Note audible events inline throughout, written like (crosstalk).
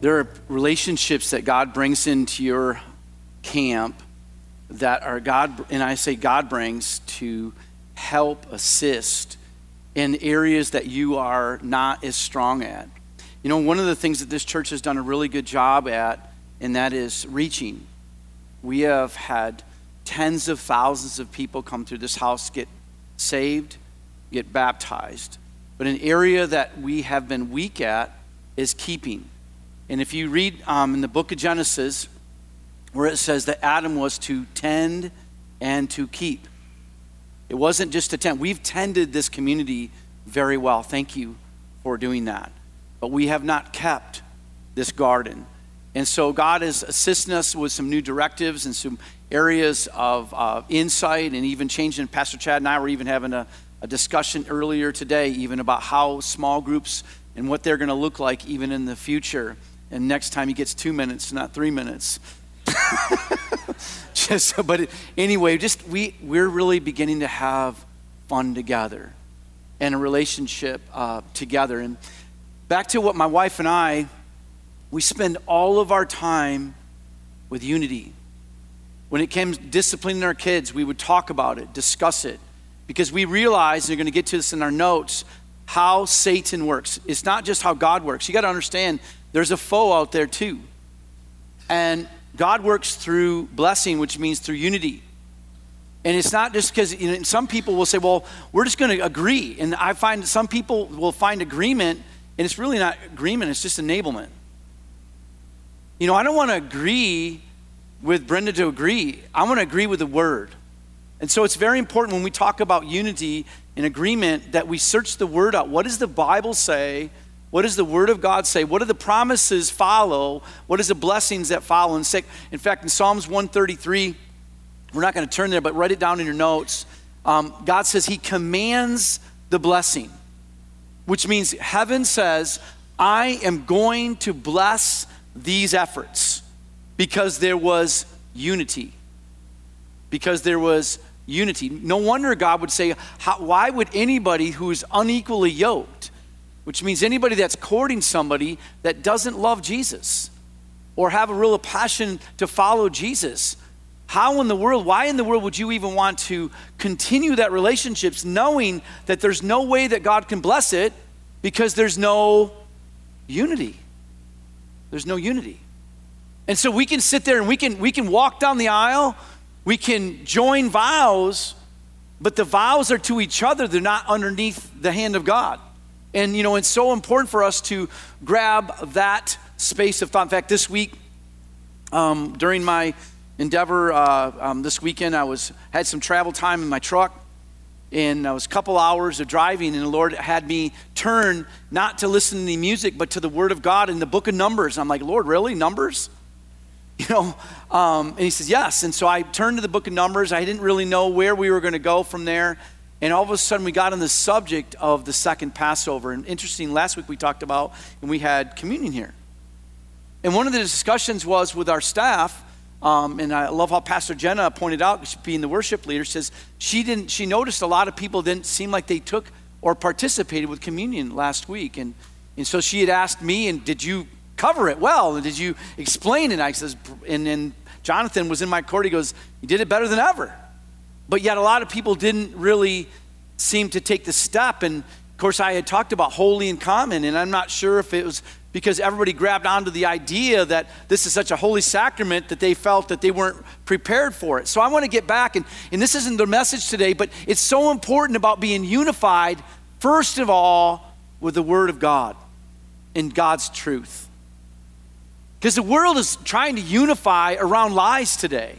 There are relationships that God brings into your camp that are God, and I say God brings to help assist in areas that you are not as strong at. You know, one of the things that this church has done a really good job at, and that is reaching. We have had tens of thousands of people come through this house, get saved, get baptized. But an area that we have been weak at is keeping. And if you read um, in the book of Genesis, where it says that Adam was to tend and to keep, it wasn't just to tend. We've tended this community very well. Thank you for doing that. But we have not kept this garden. And so God is assisting us with some new directives and some areas of uh, insight and even changing. Pastor Chad and I were even having a, a discussion earlier today, even about how small groups and what they're going to look like even in the future and next time he gets two minutes, not three minutes. (laughs) just, but anyway, just we we're really beginning to have fun together and a relationship uh, together. And back to what my wife and I, we spend all of our time with unity. When it came disciplining our kids, we would talk about it, discuss it, because we realize, and you're going to get to this in our notes, how Satan works. It's not just how God works. You got to understand there's a foe out there too. And God works through blessing, which means through unity. And it's not just because you know, some people will say, well, we're just going to agree. And I find some people will find agreement, and it's really not agreement, it's just enablement. You know, I don't want to agree with Brenda to agree, I want to agree with the word. And so it's very important when we talk about unity and agreement that we search the word out. What does the Bible say? What does the Word of God say? What do the promises follow? What is the blessings that follow? In fact, in Psalms 133, we're not going to turn there, but write it down in your notes. Um, God says He commands the blessing, which means heaven says, I am going to bless these efforts because there was unity. Because there was unity. No wonder God would say, Why would anybody who's unequally yoked? Which means anybody that's courting somebody that doesn't love Jesus or have a real passion to follow Jesus. How in the world, why in the world would you even want to continue that relationships knowing that there's no way that God can bless it because there's no unity? There's no unity. And so we can sit there and we can we can walk down the aisle, we can join vows, but the vows are to each other, they're not underneath the hand of God. And, you know, it's so important for us to grab that space of thought. In fact, this week, um, during my endeavor uh, um, this weekend, I was had some travel time in my truck, and I was a couple hours of driving, and the Lord had me turn not to listen to the music, but to the Word of God in the book of Numbers. I'm like, Lord, really? Numbers? (laughs) You know, um, and he says, yes. And so I turned to the book of Numbers. I didn't really know where we were going to go from there. And all of a sudden, we got on the subject of the second Passover. And interesting, last week we talked about, and we had communion here. And one of the discussions was with our staff, um, and I love how Pastor Jenna pointed out, being the worship leader, says she didn't. She noticed a lot of people didn't seem like they took or participated with communion last week, and and so she had asked me, and did you cover it well, and did you explain it? I says, and then Jonathan was in my court. He goes, you did it better than ever. But yet, a lot of people didn't really seem to take the step. And of course, I had talked about holy and common, and I'm not sure if it was because everybody grabbed onto the idea that this is such a holy sacrament that they felt that they weren't prepared for it. So I want to get back, and, and this isn't the message today, but it's so important about being unified, first of all, with the Word of God and God's truth. Because the world is trying to unify around lies today.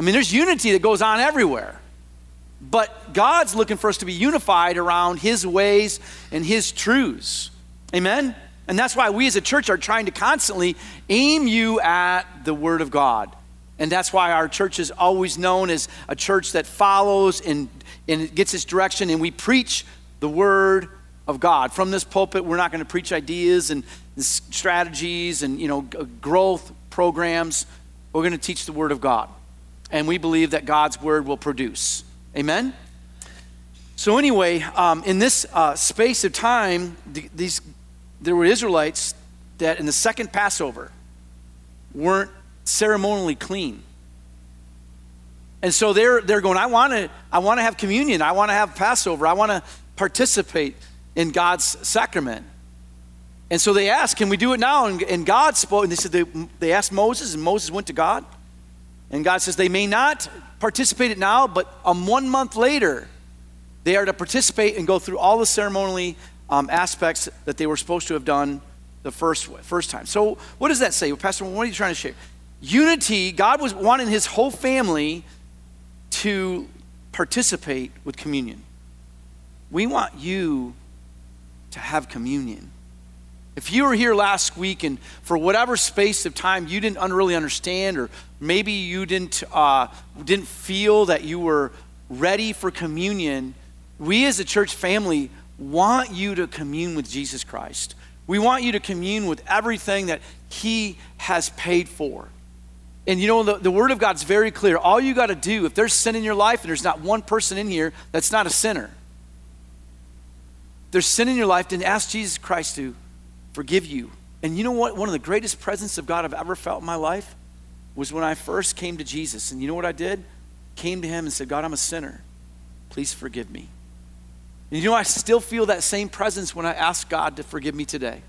I mean, there's unity that goes on everywhere. But God's looking for us to be unified around His ways and His truths. Amen? And that's why we as a church are trying to constantly aim you at the Word of God. And that's why our church is always known as a church that follows and, and gets its direction, and we preach the Word of God. From this pulpit, we're not going to preach ideas and strategies and you know growth programs. We're going to teach the Word of God. And we believe that God's Word will produce. Amen? So, anyway, um, in this uh, space of time, th- these, there were Israelites that in the second Passover weren't ceremonially clean. And so they're, they're going, I want to I wanna have communion. I want to have Passover. I want to participate in God's sacrament. And so they asked, Can we do it now? And, and God spoke, and they said, they, they asked Moses, and Moses went to God. And God says, They may not participate it now, but um, one month later, they are to participate and go through all the ceremonially um, aspects that they were supposed to have done the first, first time. So, what does that say? Pastor, what are you trying to share? Unity, God was wanting his whole family to participate with communion. We want you to have communion. If you were here last week and for whatever space of time you didn't really understand, or maybe you didn't, uh, didn't feel that you were ready for communion, we as a church family want you to commune with Jesus Christ. We want you to commune with everything that He has paid for. And you know, the, the Word of God's very clear. All you got to do, if there's sin in your life, and there's not one person in here that's not a sinner, there's sin in your life, then ask Jesus Christ to forgive you. And you know what? One of the greatest presence of God I've ever felt in my life was when I first came to Jesus. And you know what I did? Came to Him and said, God, I'm a sinner. Please forgive me. And you know, I still feel that same presence when I ask God to forgive me today.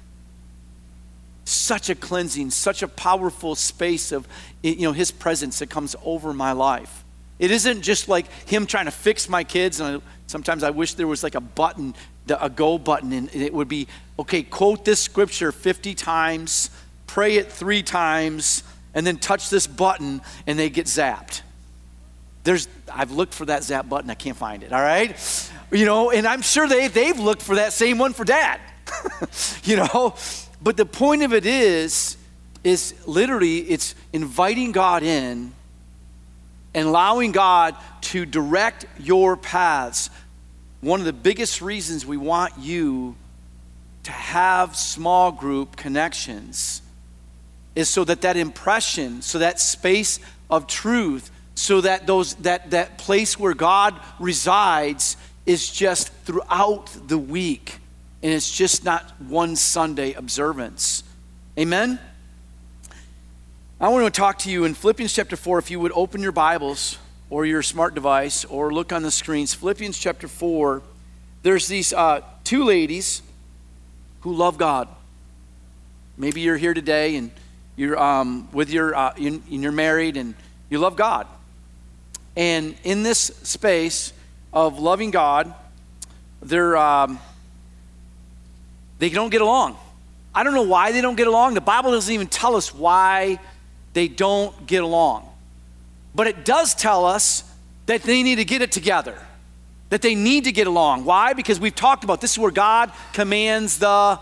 Such a cleansing, such a powerful space of you know His presence that comes over my life. It isn't just like Him trying to fix my kids. And I, sometimes I wish there was like a button, a go button, and it would be okay. Quote this scripture 50 times, pray it three times, and then touch this button, and they get zapped. There's, I've looked for that zap button, I can't find it, all right? You know, and I'm sure they, they've looked for that same one for dad, (laughs) you know? But the point of it is, is literally it's inviting God in and allowing God to direct your paths. One of the biggest reasons we want you to have small group connections is so that that impression, so that space of truth, so that those that that place where God resides is just throughout the week and it's just not one Sunday observance. Amen? I want to talk to you in Philippians chapter 4. If you would open your Bibles or your smart device or look on the screens, Philippians chapter 4, there's these uh, two ladies who love God. Maybe you're here today and you're um, with your, uh, and you're married and you love God. And in this space, of loving God, they're, um, they don't get along. I don't know why they don't get along. The Bible doesn't even tell us why they don't get along. But it does tell us that they need to get it together, that they need to get along. Why? Because we've talked about this is where God commands the,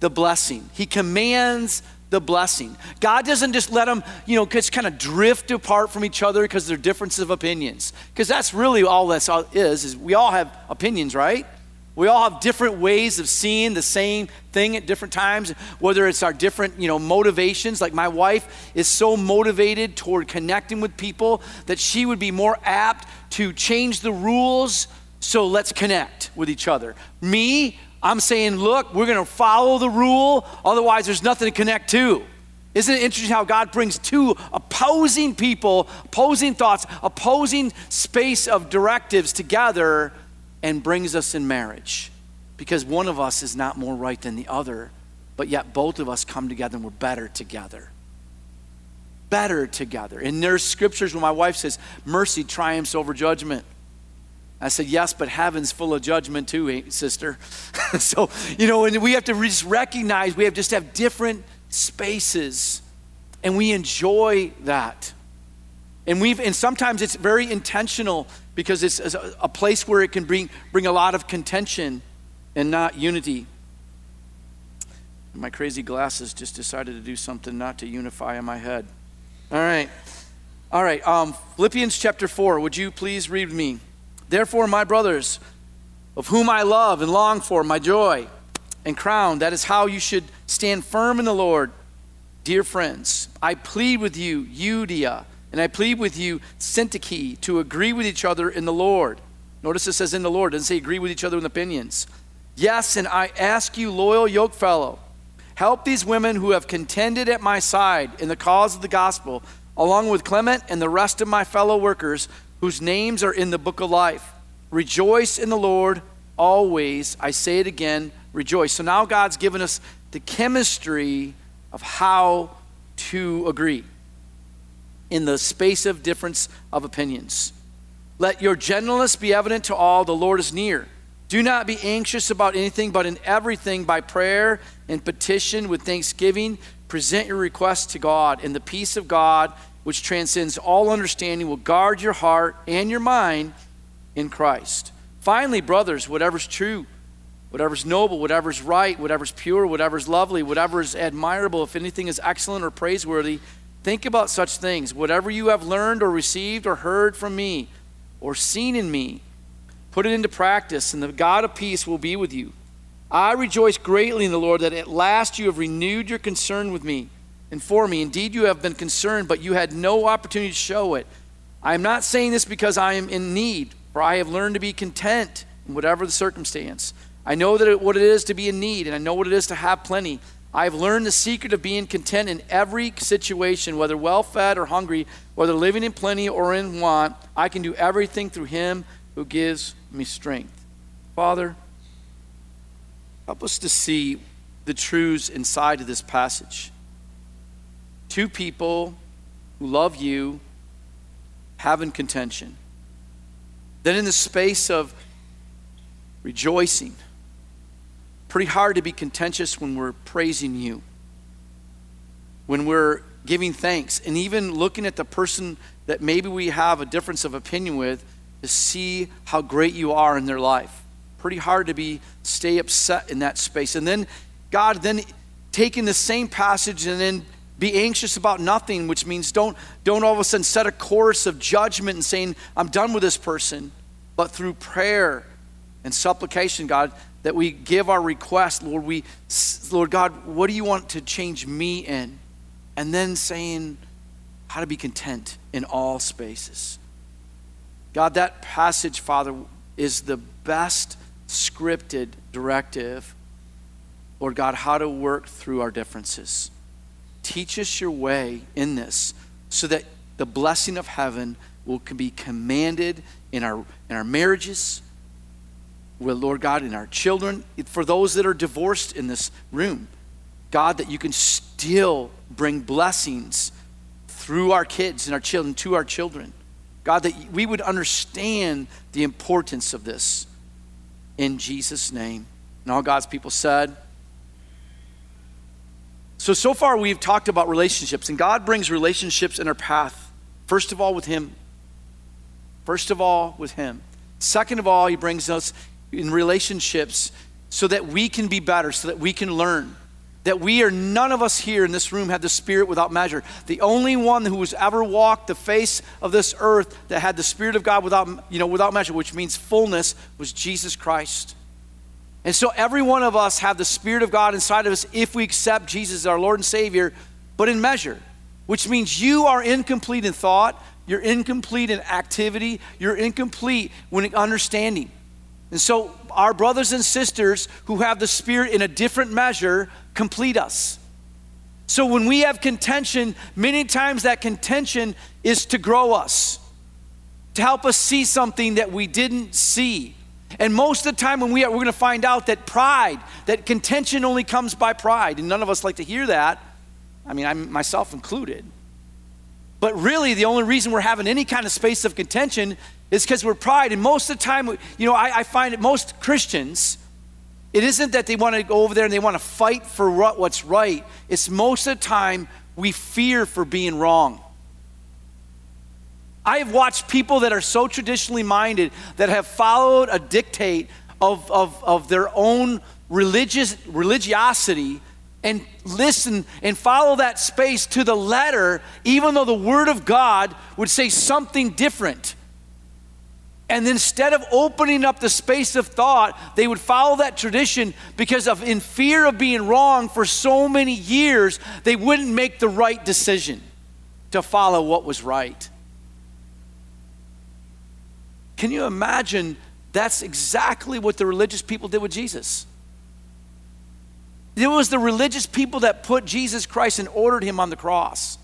the blessing. He commands the blessing. God doesn't just let them, you know, just kind of drift apart from each other because they're differences of opinions. Because that's really all this uh, is, is we all have opinions, right? We all have different ways of seeing the same thing at different times, whether it's our different, you know, motivations. Like my wife is so motivated toward connecting with people that she would be more apt to change the rules, so let's connect with each other. Me, I'm saying, look, we're going to follow the rule, otherwise, there's nothing to connect to. Isn't it interesting how God brings two opposing people, opposing thoughts, opposing space of directives together and brings us in marriage? Because one of us is not more right than the other, but yet both of us come together and we're better together. Better together. And there's scriptures where my wife says, mercy triumphs over judgment. I said, Yes, but heaven's full of judgment too, sister. (laughs) so, you know, and we have to just recognize we have just have different spaces, and we enjoy that. And we've and sometimes it's very intentional because it's a, place where it can bring bring a lot of contention and not unity. My crazy glasses just decided to do something not to unify in my head. All right. All right. Um, Philippians chapter 4. Would you please read me? Therefore, my brothers, of whom I love and long for, my joy and crown, that is how you should stand firm in the Lord. Dear friends, I plead with you, Euodia, and I plead with you, Syntyche, to agree with each other in the Lord. Notice it says in the Lord, it doesn't say agree with each other in opinions. Yes, and I ask you, loyal yokefellow, help these women who have contended at my side in the cause of the gospel, along with Clement and the rest of my fellow workers whose names are in the book of life. Rejoice in the Lord always. I say it again, rejoice. So now God's given us the chemistry of how to agree in the space of difference of opinions. Let your gentleness be evident to all, the Lord is near. Do not be anxious about anything, but in everything by prayer and petition with thanksgiving, present your requests to God, and the peace of God, which transcends all understanding, will guard your heart and your mind in Christ. Finally, brothers, whatever's true, whatever's noble, whatever's right, whatever's pure, whatever's lovely, whatever is admirable, if anything is excellent or praiseworthy, think about such things. Whatever you have learned or received or heard from me or seen in me, put it into practice, and the God of peace will be with you. I rejoice greatly in the Lord that at last you have renewed your concern with me and for me. Indeed, you have been concerned, but you had no opportunity to show it. I am not saying this because I am in need, for I have learned to be content in whatever the circumstance. I know that it, what it is to be in need, and I know what it is to have plenty. I have learned the secret of being content in every situation, whether well fed or hungry, whether living in plenty or in want. I can do everything through Him who gives me strength. Father, help us to see the truths inside of this passage. Two people who love you having contention. Then, in the space of rejoicing, pretty hard to be contentious when we're praising you, when we're giving thanks, and even looking at the person that maybe we have a difference of opinion with to see how great you are in their life. Pretty hard to be stay upset in that space. And then God then taking the same passage and then be anxious about nothing, which means don't don't all of a sudden set a course of judgment and saying, I'm done with this person, but through prayer and supplication, God, that we give our request, Lord, we, Lord God, what do you want to change me in? And then saying how to be content in all spaces. God, that passage, Father, is the best scripted directive, Lord God, how to work through our differences. Teach us your way in this so that the blessing of heaven will be commanded in our, in our marriages, with Lord God in our children, for those that are divorced in this room. God, that you can still bring blessings through our kids and our children to our children. God, that we would understand the importance of this in Jesus' name. And all God's people said, so, so far we've talked about relationships, and God brings relationships in our path. First of all, with Him. First of all, with Him. Second of all, He brings us in relationships so that we can be better, so that we can learn. That we are, none of us here in this room have the Spirit without measure. The only one who has ever walked the face of this earth that had the Spirit of God without, you know, without measure, which means fullness, was Jesus Christ. And so every one of us have the Spirit of God inside of us if we accept Jesus as our Lord and Savior, but in measure, which means you are incomplete in thought, you're incomplete in activity, you're incomplete when understanding. And so, our brothers and sisters who have the Spirit in a different measure complete us. So, when we have contention, many times that contention is to grow us, to help us see something that we didn't see. And most of the time, when we are, we're going to find out that pride, that contention only comes by pride. And none of us like to hear that. I mean, I'm myself included. But really, the only reason we're having any kind of space of contention is because we're pride. And most of the time, you know, I, I find that most Christians, it isn't that they want to go over there and they want to fight for what, what's right. It's most of the time we fear for being wrong. I have watched people that are so traditionally minded that have followed a dictate of, of, of their own religious religiosity and listen and follow that space to the letter, even though the Word of God would say something different. And instead of opening up the space of thought, they would follow that tradition because of in fear of being wrong for so many years, they wouldn't make the right decision to follow what was right. Can you imagine that's exactly what the religious people did with Jesus? It was the religious people that put Jesus Christ and ordered him on the cross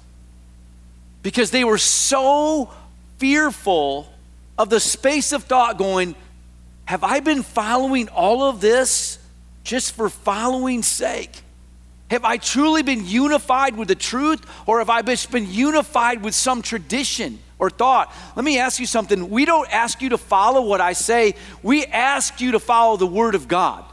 because they were so fearful of the space of thought going, Have I been following all of this just for following's sake? Have I truly been unified with the truth, or have I just been unified with some tradition or thought? Let me ask you something. We don't ask you to follow what I say, we ask you to follow the Word of God.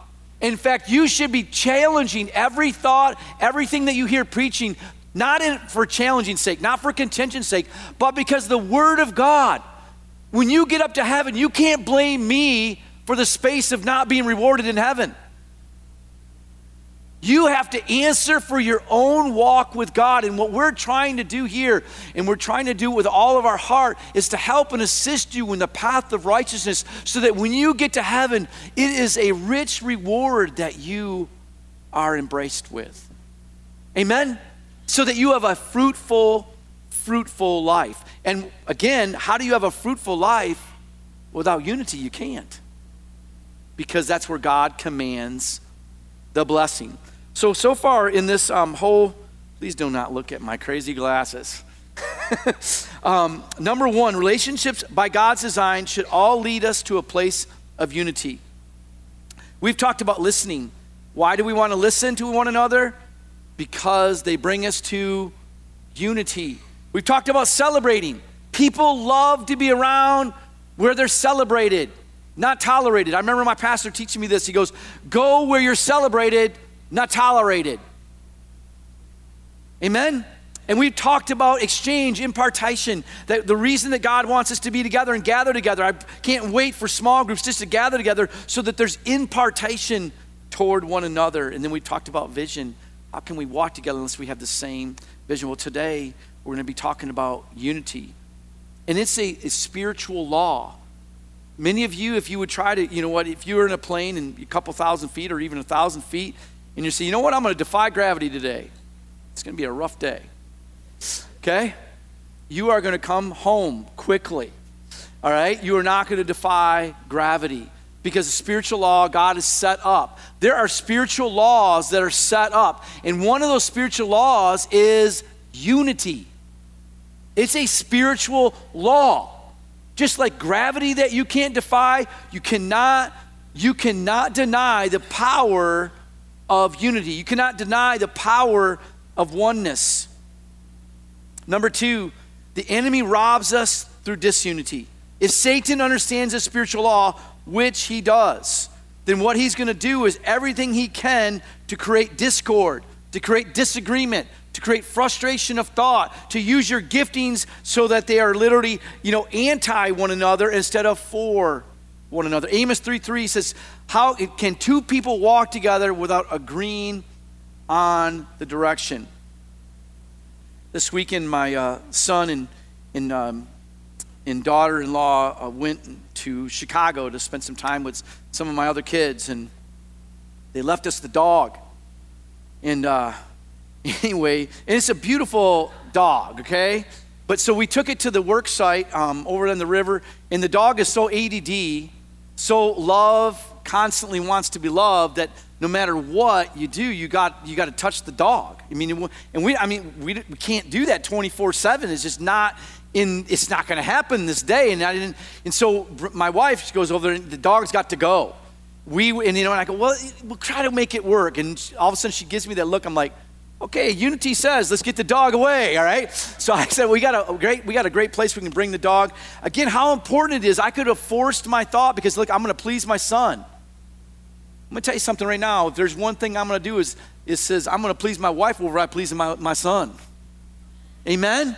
In fact, you should be challenging every thought, everything that you hear preaching, not in, for challenging sake, not for contention's sake, but because the Word of God. When you get up to heaven, you can't blame me for the space of not being rewarded in heaven. You have to answer for your own walk with God. And what we're trying to do here, and we're trying to do with all of our heart, is to help and assist you in the path of righteousness so that when you get to heaven, it is a rich reward that you are embraced with. Amen? So that you have a fruitful, fruitful life. And again, how do you have a fruitful life without unity? You can't. Because that's where God commands the blessing. So, so far in this um, whole, please do not look at my crazy glasses. (laughs) um, number one, relationships by God's design should all lead us to a place of unity. We've talked about listening. Why do we want to listen to one another? Because they bring us to unity. We've talked about celebrating. People love to be around where they're celebrated, not tolerated. I remember my pastor teaching me this. He goes, Go where you're celebrated, not tolerated. Amen? And we've talked about exchange, impartation, that the reason that God wants us to be together and gather together. I can't wait for small groups just to gather together so that there's impartation toward one another. And then we talked about vision. How can we walk together unless we have the same vision? Well, today we're going to be talking about unity. And it's a, a spiritual law. Many of you, if you would try to, you know what, if you were in a plane and a couple thousand feet or even a thousand feet, and you say, you know what, I'm going to defy gravity today. It's going to be a rough day. Okay? You are going to come home quickly. All right? You are not going to defy gravity because the spiritual law God has set up. There are spiritual laws that are set up. And one of those spiritual laws is unity. It's a spiritual law. Just like gravity that you can't defy, you cannot you cannot deny the power of unity. You cannot deny the power of oneness. Number two, the enemy robs us through disunity. If Satan understands the spiritual law, which he does, then what he's going to do is everything he can to create discord, to create disagreement, to create frustration of thought, to use your giftings so that they are literally, you know, anti one another instead of for one another. Amos 3 3 says, How can two people walk together without agreeing on the direction? This weekend, my uh, son and, and, um, and daughter in law uh, went to Chicago to spend some time with some of my other kids, and they left us the dog. And uh, (laughs) anyway, and it's a beautiful dog, okay? But so we took it to the work site um, over on the river, and the dog is so ADD so love constantly wants to be loved that no matter what you do, you got you got to touch the dog. I mean, and we I mean we, we can't do that 24/7. It's just not in. It's not going to happen this day. And I didn't. And so my wife goes over there, and the dog's got to go. We and you know, and I go, well, we'll try to make it work. And all of a sudden, she gives me that look. I'm like, okay, Unity says, let's get the dog away, all right? So I said, we got a great, we got a great place we can bring the dog. Again, how important it is. I could have forced my thought because look, I'm gonna please my son. I'm gonna tell you something right now. If there's one thing I'm gonna do is it says I'm gonna please my wife over I please my, my son. Amen?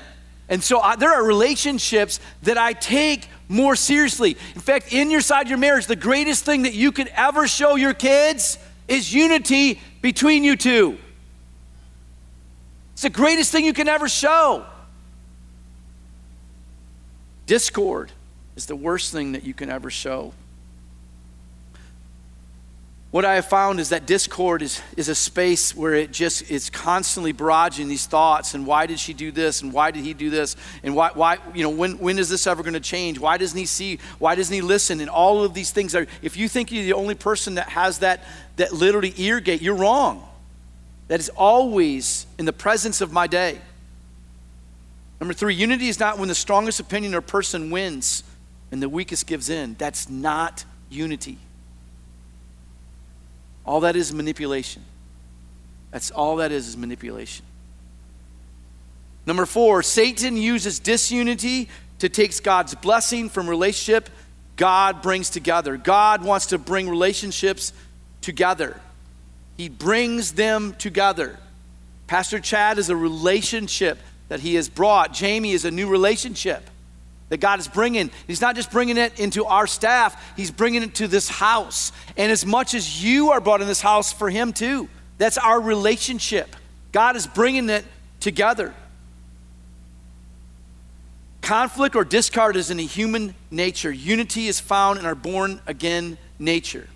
And so I, there are relationships that I take more seriously. In fact, in your side your marriage, the greatest thing that you could ever show your kids is unity between you two. It's the greatest thing you can ever show. Discord is the worst thing that you can ever show. What I have found is that discord is, is a space where it just is constantly barraging these thoughts and why did she do this and why did he do this and why, why you know when, when is this ever going to change why doesn't he see why doesn't he listen and all of these things are if you think you're the only person that has that that literally ear gate you're wrong that is always in the presence of my day number three unity is not when the strongest opinion or person wins and the weakest gives in that's not unity all that is manipulation. That's all that is, is manipulation. Number four, Satan uses disunity to take God's blessing from relationship God brings together. God wants to bring relationships together. He brings them together. Pastor Chad is a relationship that he has brought. Jamie is a new relationship that God is bringing. He's not just bringing it into our staff, He's bringing it to this house. And as much as you are brought in this house for Him too, that's our relationship. God is bringing it together. Conflict or discard is in a human nature. Unity is found in our born again nature.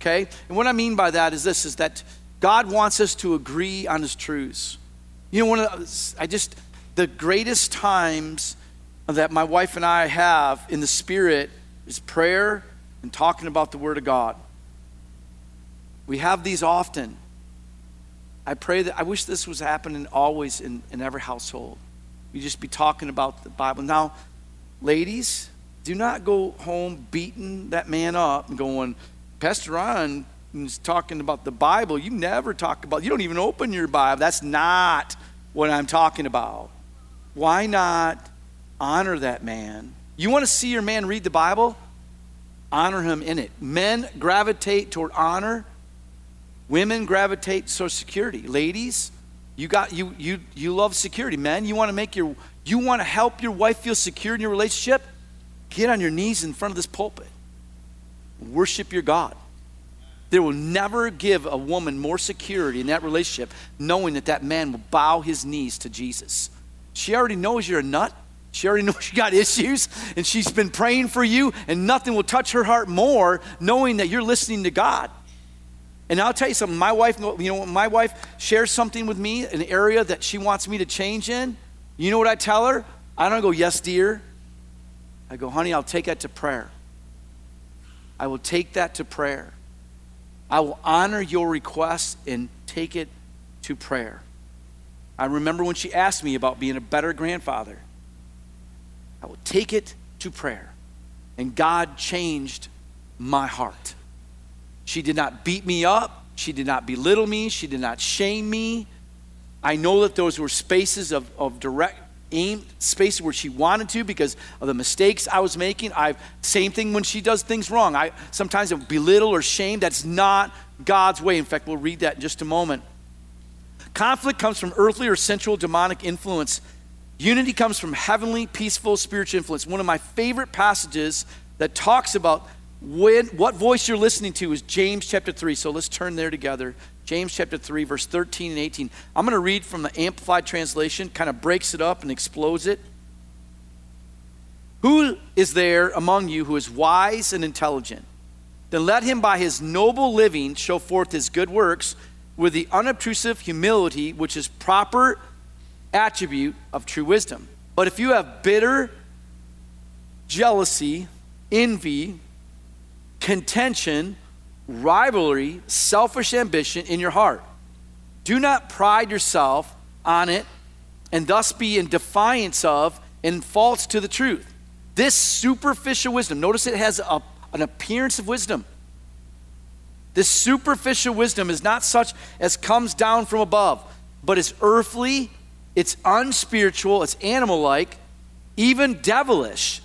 Okay? And what I mean by that is this is that God wants us to agree on his truths. You know, one of the, I just the greatest times that my wife and I have in the Spirit is prayer and talking about the Word of God. We have these often. I pray that I wish this was happening always in, in every household. We just be talking about the Bible. Now, ladies, do not go home beating that man up and going, Pastor Ron is talking about the Bible. You never talk about, you don't even open your Bible. That's not what I'm talking about. Why not honor that man. You want to see your man read the Bible? Honor him in it. Men gravitate toward honor. Women gravitate toward security. Ladies, you got you you you love security. Men, you want to make your you want to help your wife feel secure in your relationship? Get on your knees in front of this pulpit. Worship your God. There will never give a woman more security in that relationship knowing that that man will bow his knees to Jesus. She already knows you're a nut. She already (laughs) knows you got issues and she's been praying for you, and nothing will touch her heart more knowing that you're listening to God. And I'll tell you something, my wife, you know, my wife shares something with me, an area that she wants me to change in, you know what I tell her? I don't go, yes, dear. I go, honey, I'll take that to prayer. I will take that to prayer. I will honor your request and take it to prayer. I remember when she asked me about being a better grandfather. I will take it to prayer. And God changed my heart. She did not beat me up. She did not belittle me. She did not shame me. I know that those were spaces of, of direct aim, spaces where she wanted to because of the mistakes I was making. I same thing when she does things wrong. I sometimes belittle or shame. That's not God's way. In fact, we'll read that in just a moment. Conflict comes from earthly or sensual demonic influence Unity comes from heavenly, peaceful, spiritual influence. One of my favorite passages that talks about when, what voice you're listening to is James chapter 3. So let's turn there together. James chapter 3, verse 13 and 18. I'm going to read from the Amplified Translation, kind of breaks it up and explodes it. Who is there among you who is wise and intelligent? Then let him by his noble living show forth his good works with the unobtrusive humility which is proper attribute of true wisdom. But if you have bitter jealousy, envy, contention, rivalry, selfish ambition in your heart, do not pride yourself on it and thus be in defiance of and false to the truth. This superficial wisdom, notice it has a, an appearance of wisdom. This superficial wisdom is not such as comes down from above, but is earthly it's unspiritual, it's animal like, even devilish.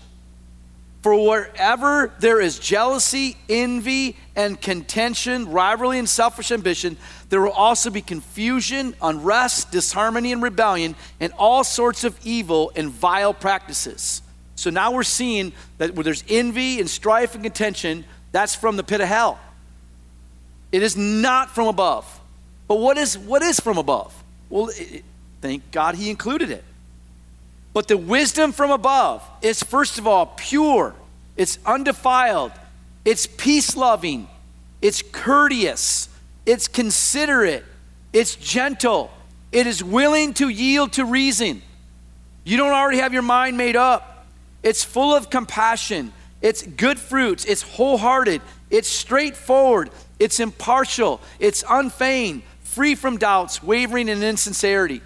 For wherever there is jealousy, envy, and contention, rivalry, and selfish ambition, there will also be confusion, unrest, disharmony, and rebellion, and all sorts of evil and vile practices. So now we're seeing that where there's envy and strife and contention, that's from the pit of hell. It is not from above. But what is, what is from above? Well, it, thank God he included it. But the wisdom from above is, first of all, pure, it's undefiled, it's peace loving, it's courteous, it's considerate, it's gentle, it is willing to yield to reason. You don't already have your mind made up. It's full of compassion, it's good fruits, it's wholehearted, it's straightforward, it's impartial, it's unfeigned, free from doubts, wavering, and insincerity.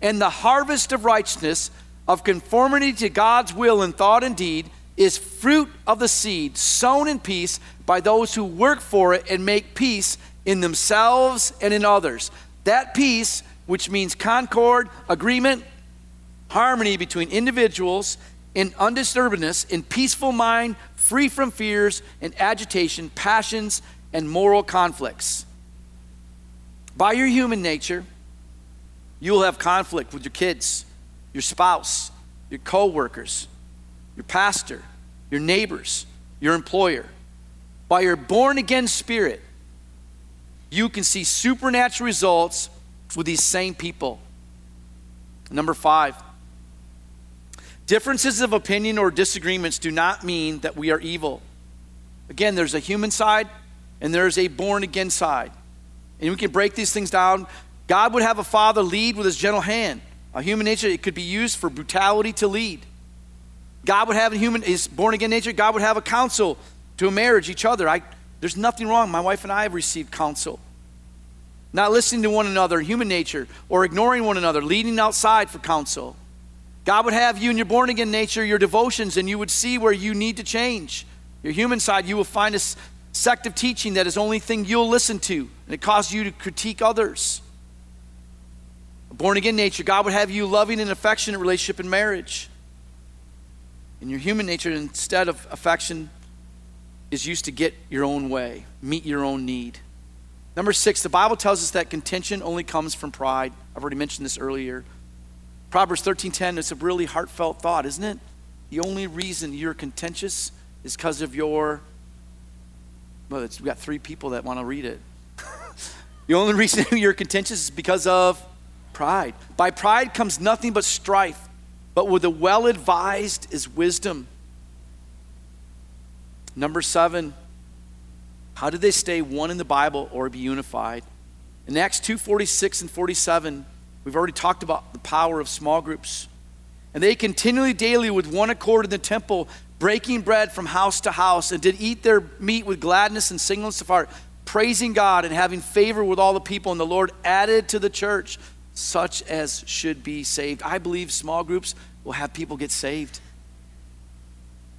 And the harvest of righteousness, of conformity to God's will in thought and deed, is fruit of the seed sown in peace by those who work for it and make peace in themselves and in others. That peace, which means concord, agreement, harmony between individuals in undisturbedness, in peaceful mind, free from fears and agitation, passions, and moral conflicts. By your human nature, you will have conflict with your kids, your spouse, your co-workers, your pastor, your neighbors, your employer. By your born again spirit, you can see supernatural results with these same people. Number five, differences of opinion or disagreements do not mean that we are evil. Again, there's a human side and there's a born again side. And we can break these things down. God would have a father lead with his gentle hand. A human nature, it could be used for brutality to lead. God would have a human, his born again nature, God would have a counsel to a marriage, each other. I, there's nothing wrong. My wife and I have received counsel. Not listening to one another, human nature, or ignoring one another, leading outside for counsel. God would have you in your born again nature, your devotions, and you would see where you need to change. Your human side, you will find a sect of teaching that is only thing you'll listen to, and it causes you to critique others. Born again nature, God would have you loving and affectionate relationship in marriage. In your human nature, instead of affection, is used to get your own way, meet your own need. Number six, the Bible tells us that contention only comes from pride. I've already mentioned this earlier. Proverbs 13:10 is a really heartfelt thought, isn't it? The only reason you're contentious is because of your well, we've got three people that want to read it. (laughs) the only reason (laughs) you're contentious is because of pride. By pride comes nothing but strife, but with the well advised is wisdom. Number seven, how did they stay one in the Bible or be unified? In Acts 2 46 and 47, we've already talked about the power of small groups. And they continually, daily, with one accord in the temple, breaking bread from house to house, and did eat their meat with gladness and singleness of heart, praising God and having favor with all the people. And the Lord added to the church such as should be saved. I believe small groups will have people get saved.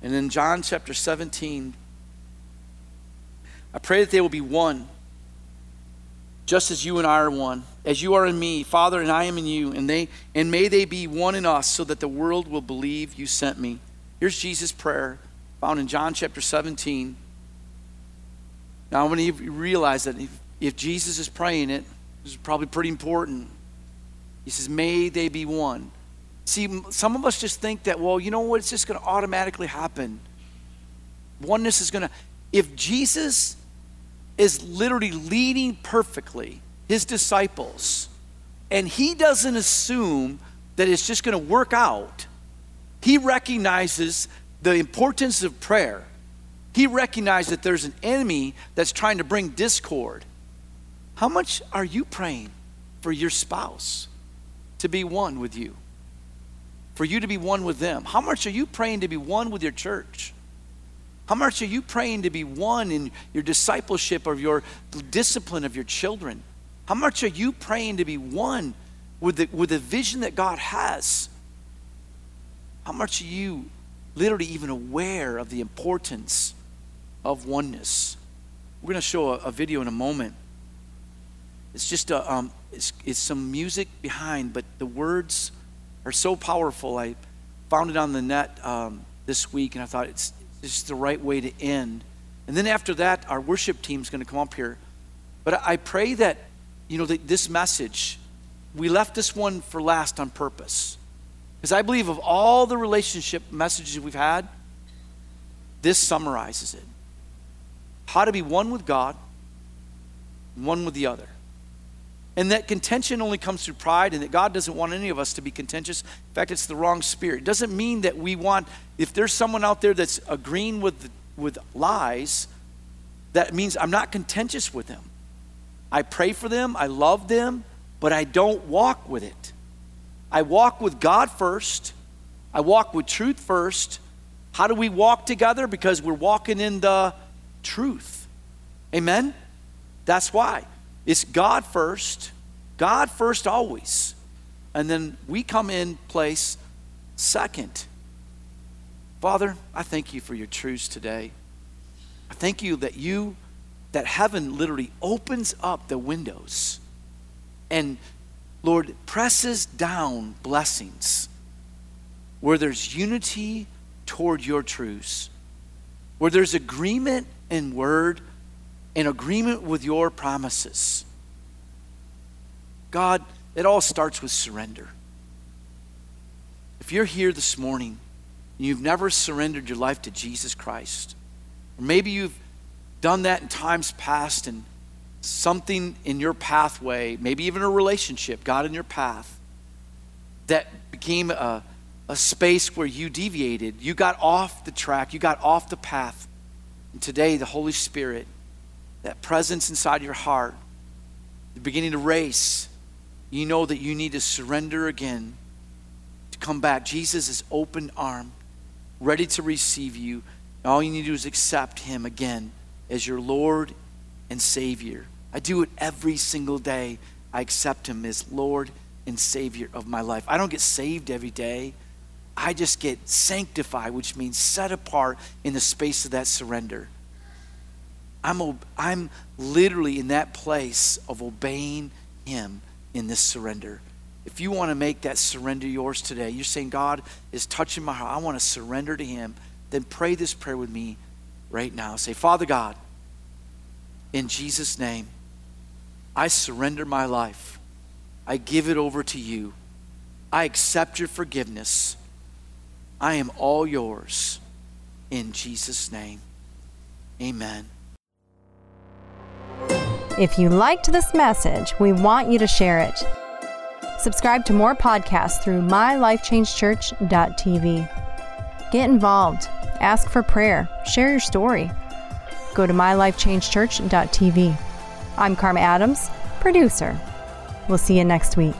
And in John chapter 17, I pray that they will be one, just as you and I are one, as you are in me, Father, and I am in you, and they and may they be one in us, so that the world will believe you sent me. Here's Jesus' prayer, found in John chapter 17. Now, I want you to realize that if, if Jesus is praying it, this is probably pretty important. He says, May they be one. See, some of us just think that, well, you know what? It's just going to automatically happen. Oneness is going to. If Jesus is literally leading perfectly his disciples, and he doesn't assume that it's just going to work out. He recognizes the importance of prayer. He recognizes that there's an enemy that's trying to bring discord. How much are you praying for your spouse to be one with you? For you to be one with them? How much are you praying to be one with your church? How much are you praying to be one in your discipleship of your discipline of your children? How much are you praying to be one with the, with the vision that God has? How much are you literally even aware of the importance of oneness? We're going to show a, a, video in a moment. It's just a, um, it's, it's some music behind, but the words are so powerful. I found it on the net um, this week, and I thought it's is the right way to end. And then after that, our worship team is going to come up here. But I pray that, you know, that this message, we left this one for last on purpose. Because I believe of all the relationship messages we've had, this summarizes it. How to be one with God, one with the other. And that contention only comes through pride, and that God doesn't want any of us to be contentious. In fact, it's the wrong spirit. It doesn't mean that we want, if there's someone out there that's agreeing with, with lies, that means I'm not contentious with them. I pray for them, I love them, but I don't walk with it. I walk with God first, I walk with truth first. How do we walk together? Because we're walking in the truth. Amen? That's why. It's God first, God first always. And then we come in place second. Father, I thank you for your truths today. I thank you that you, that heaven literally opens up the windows and, Lord, presses down blessings where there's unity toward your truths, where there's agreement in word in agreement with your promises. God, it all starts with surrender. If you're here this morning and you've never surrendered your life to Jesus Christ, or maybe you've done that in times past and something in your pathway, maybe even a relationship, God in your path, that became a, a space where you deviated. You got off the track, you got off the path. And today, the Holy Spirit that presence inside your heart, beginning to race, you know that you need to surrender again to come back. Jesus is open arm, ready to receive you. All you need to do is accept him again as your Lord and Savior. I do it every single day. I accept him as Lord and Savior of my life. I don't get saved every day. I just get sanctified, which means set apart in the space of that surrender. I'm, I'm literally in that place of obeying Him in this surrender. If you want to make that surrender yours today, you're saying, God is touching my heart. I want to surrender to Him. Then pray this prayer with me right now. Say, Father God, in Jesus' name, I surrender my life. I give it over to you. I accept your forgiveness. I am all yours. In Jesus' name, amen. If you liked this message, we want you to share it. Subscribe to more podcasts through mylifechangechurch.tv. Get involved, ask for prayer, share your story. Go to mylifechangechurch.tv. I'm Karma Adams, producer. We'll see you next week.